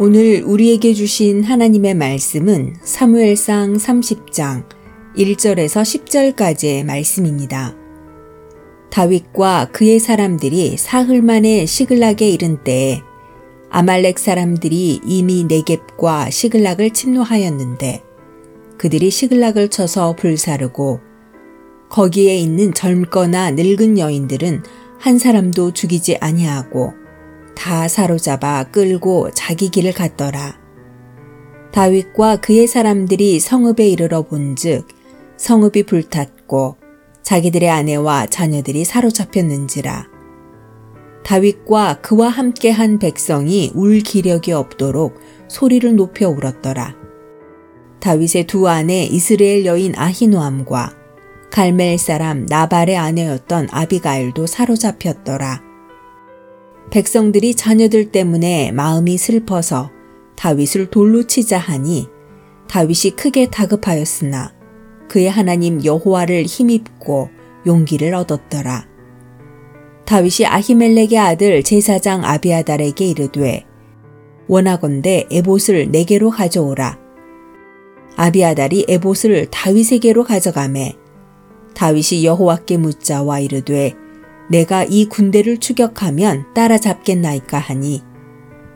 오늘 우리에게 주신 하나님의 말씀은 사무엘상 30장 1절에서 10절까지의 말씀입니다. 다윗과 그의 사람들이 사흘 만에 시글락에 이른 때에 아말렉 사람들이 이미 네겝과 시글락을 침노하였는데 그들이 시글락을 쳐서 불사르고 거기에 있는 젊거나 늙은 여인들은 한 사람도 죽이지 아니하고 다 사로잡아 끌고 자기 길을 갔더라. 다윗과 그의 사람들이 성읍에 이르러 본즉 성읍이 불탔고 자기들의 아내와 자녀들이 사로잡혔는지라. 다윗과 그와 함께한 백성이 울 기력이 없도록 소리를 높여 울었더라. 다윗의 두 아내 이스라엘 여인 아히노암과 갈멜 사람 나발의 아내였던 아비가일도 사로잡혔더라. 백성들이 자녀들 때문에 마음이 슬퍼서 다윗을 돌로 치자 하니 다윗이 크게 다급하였으나 그의 하나님 여호와를 힘입고 용기를 얻었더라. 다윗이 아히멜렉의 아들 제사장 아비아달에게 이르되 원하건대 에봇을 내게로 가져오라. 아비아달이 에봇을 다윗에게로 가져가매 다윗이 여호와께 묻자와 이르되 내가 이 군대를 추격하면 따라잡겠나이까 하니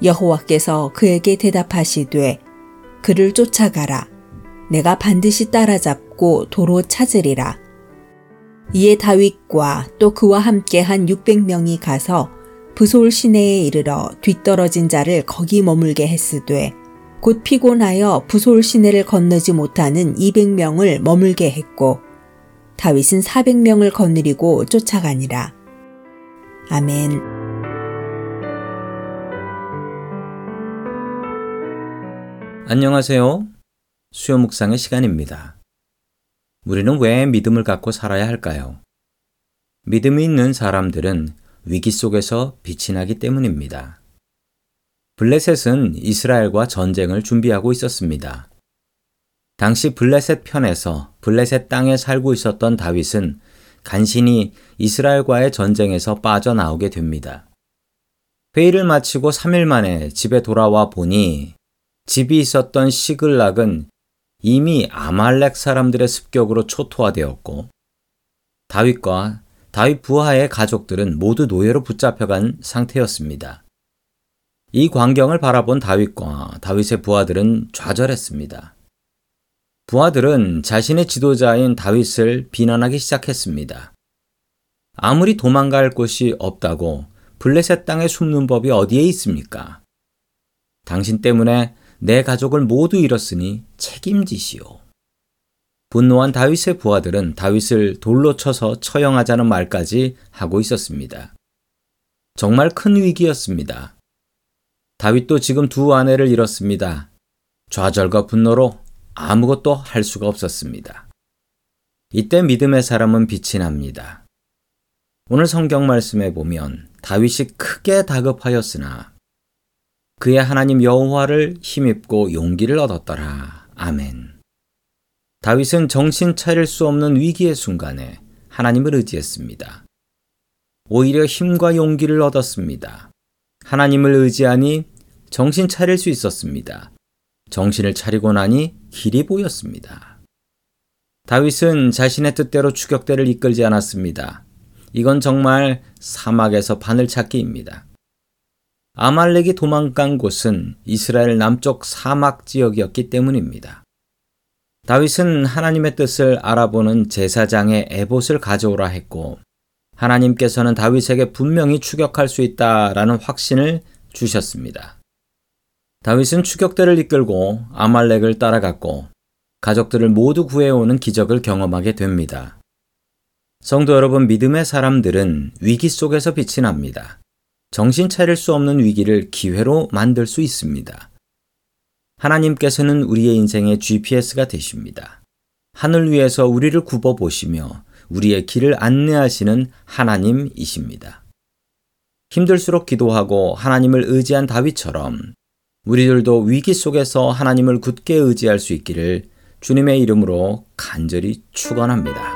여호와께서 그에게 대답하시되 그를 쫓아가라 내가 반드시 따라잡고 도로 찾으리라 이에 다윗과 또 그와 함께 한 600명이 가서 부솔 시내에 이르러 뒤떨어진 자를 거기 머물게 했으되 곧 피곤하여 부솔 시내를 건너지 못하는 200명을 머물게 했고 다윗은 400명을 거느리고 쫓아가니라. 아멘. 안녕하세요. 수요 묵상의 시간입니다. 우리는 왜 믿음을 갖고 살아야 할까요? 믿음이 있는 사람들은 위기 속에서 빛이 나기 때문입니다. 블레셋은 이스라엘과 전쟁을 준비하고 있었습니다. 당시 블레셋 편에서 블레셋 땅에 살고 있었던 다윗은 간신히 이스라엘과의 전쟁에서 빠져나오게 됩니다. 회의를 마치고 3일 만에 집에 돌아와 보니 집이 있었던 시글락은 이미 아말렉 사람들의 습격으로 초토화되었고 다윗과 다윗 부하의 가족들은 모두 노예로 붙잡혀간 상태였습니다. 이 광경을 바라본 다윗과 다윗의 부하들은 좌절했습니다. 부하들은 자신의 지도자인 다윗을 비난하기 시작했습니다. 아무리 도망갈 곳이 없다고 블레셋 땅에 숨는 법이 어디에 있습니까? 당신 때문에 내 가족을 모두 잃었으니 책임지시오. 분노한 다윗의 부하들은 다윗을 돌로 쳐서 처형하자는 말까지 하고 있었습니다. 정말 큰 위기였습니다. 다윗도 지금 두 아내를 잃었습니다. 좌절과 분노로 아무것도 할 수가 없었습니다. 이때 믿음의 사람은 빛이 납니다. 오늘 성경 말씀에 보면 다윗이 크게 다급하였으나 그의 하나님 여호와를 힘입고 용기를 얻었더라. 아멘. 다윗은 정신 차릴 수 없는 위기의 순간에 하나님을 의지했습니다. 오히려 힘과 용기를 얻었습니다. 하나님을 의지하니 정신 차릴 수 있었습니다. 정신을 차리고 나니 길이 보였습니다. 다윗은 자신의 뜻대로 추격대를 이끌지 않았습니다. 이건 정말 사막에서 바늘 찾기입니다. 아말렉이 도망간 곳은 이스라엘 남쪽 사막 지역이었기 때문입니다. 다윗은 하나님의 뜻을 알아보는 제사장의 에봇을 가져오라 했고 하나님께서는 다윗에게 분명히 추격할 수 있다라는 확신을 주셨습니다. 다윗은 추격대를 이끌고 아말렉을 따라갔고 가족들을 모두 구해오는 기적을 경험하게 됩니다. 성도 여러분, 믿음의 사람들은 위기 속에서 빛이 납니다. 정신 차릴 수 없는 위기를 기회로 만들 수 있습니다. 하나님께서는 우리의 인생의 GPS가 되십니다. 하늘 위에서 우리를 굽어 보시며 우리의 길을 안내하시는 하나님이십니다. 힘들수록 기도하고 하나님을 의지한 다윗처럼 우리들도 위기 속에서 하나님을 굳게 의지할 수 있기를 주님의 이름으로 간절히 축원합니다.